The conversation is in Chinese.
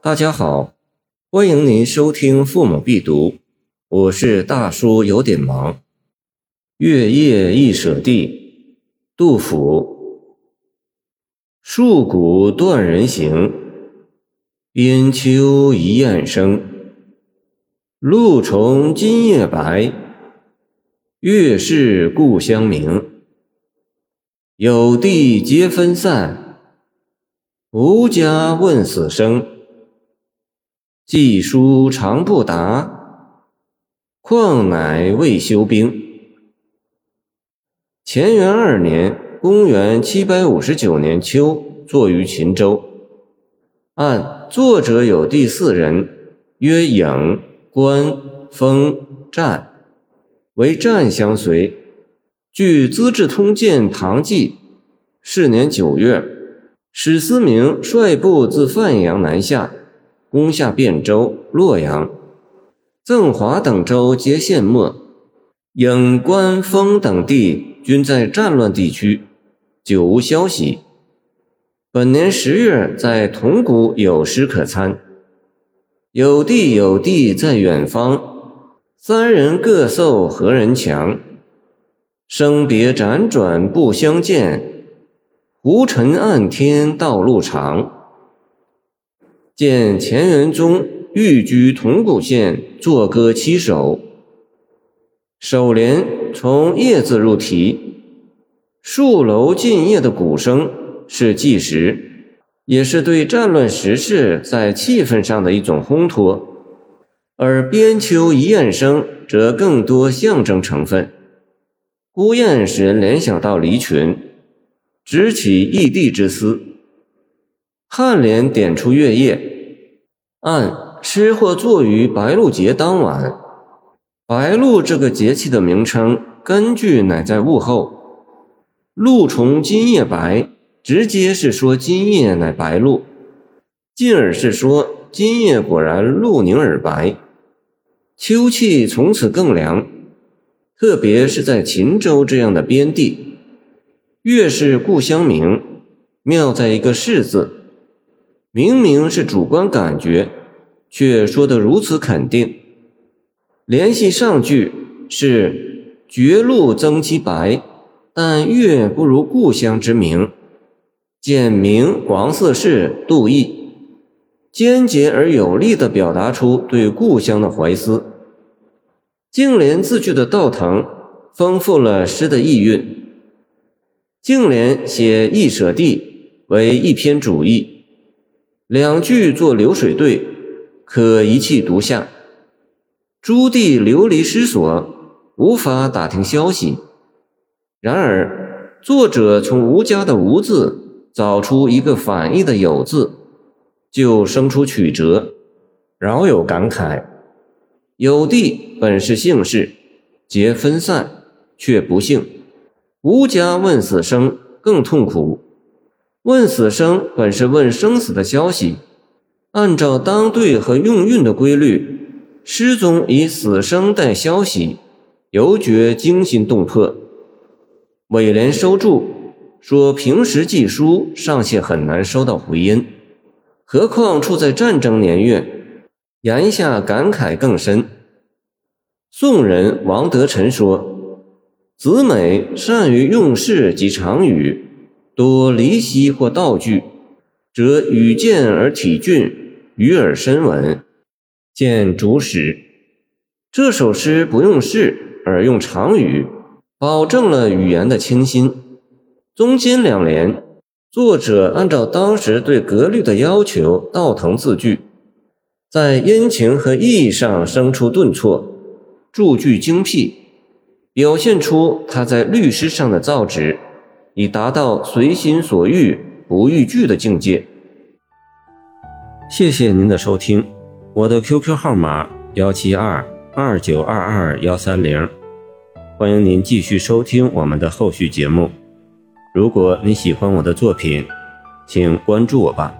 大家好，欢迎您收听《父母必读》，我是大叔，有点忙。月夜忆舍弟，杜甫。戍鼓断人行，边秋一雁声。露从今夜白，月是故乡明。有地皆分散，无家问死生。寄书长不达，况乃未休兵。乾元二年（公元759年）秋，作于秦州。按作者有第四人，曰颖、关、封、战，为战相随。据《资治通鉴·唐纪》，是年九月，史思明率部自范阳南下，攻下汴州、洛阳、赠华等州皆陷没，颍关封等地均在战乱地区，久无消息。本年十月，在铜鼓有诗可参：“有地有地在远方，三人各受何人强？”生别辗转不相见，胡尘暗天道路长。见前元宗寓居铜鼓县，作歌七首。首联从“夜”字入题，戍楼尽夜的鼓声是计时，也是对战乱时事在气氛上的一种烘托；而边秋一雁声则更多象征成分。孤雁使人联想到离群，直起异地之思。颔联点出月夜，按诗或作于白露节当晚。白露这个节气的名称，根据乃在物后。露从今夜白，直接是说今夜乃白露，进而是说今夜果然露凝而白，秋气从此更凉。特别是在秦州这样的边地，月是故乡明，妙在一个“是”字，明明是主观感觉，却说得如此肯定。联系上句是“绝路增其白，但月不如故乡之明”，简明黄色是杜毅，简洁而有力地表达出对故乡的怀思。净莲字句的倒腾，丰富了诗的意蕴。净莲写易舍地为一篇主义，两句作流水对，可一气读下。朱棣流离失所，无法打听消息。然而，作者从吴家的“吴”字找出一个反义的“有”字，就生出曲折，饶有感慨。有地本是姓氏，皆分散，却不幸。无家问死生，更痛苦。问死生本是问生死的消息，按照当对和用韵的规律，诗中以死生带消息，尤觉惊心动魄。尾联收注说，平时寄书尚且很难收到回音，何况处在战争年月。言下感慨更深。宋人王德臣说：“子美善于用事及常语，多离析或道具，则语见而体俊，语而深稳。”见主史。这首诗不用事而用常语，保证了语言的清新。中间两联，作者按照当时对格律的要求倒腾字句。在音情和意义上生出顿挫，注句精辟，表现出他在律诗上的造诣，以达到随心所欲不逾矩的境界。谢谢您的收听，我的 QQ 号码幺七二二九二二幺三零，欢迎您继续收听我们的后续节目。如果你喜欢我的作品，请关注我吧。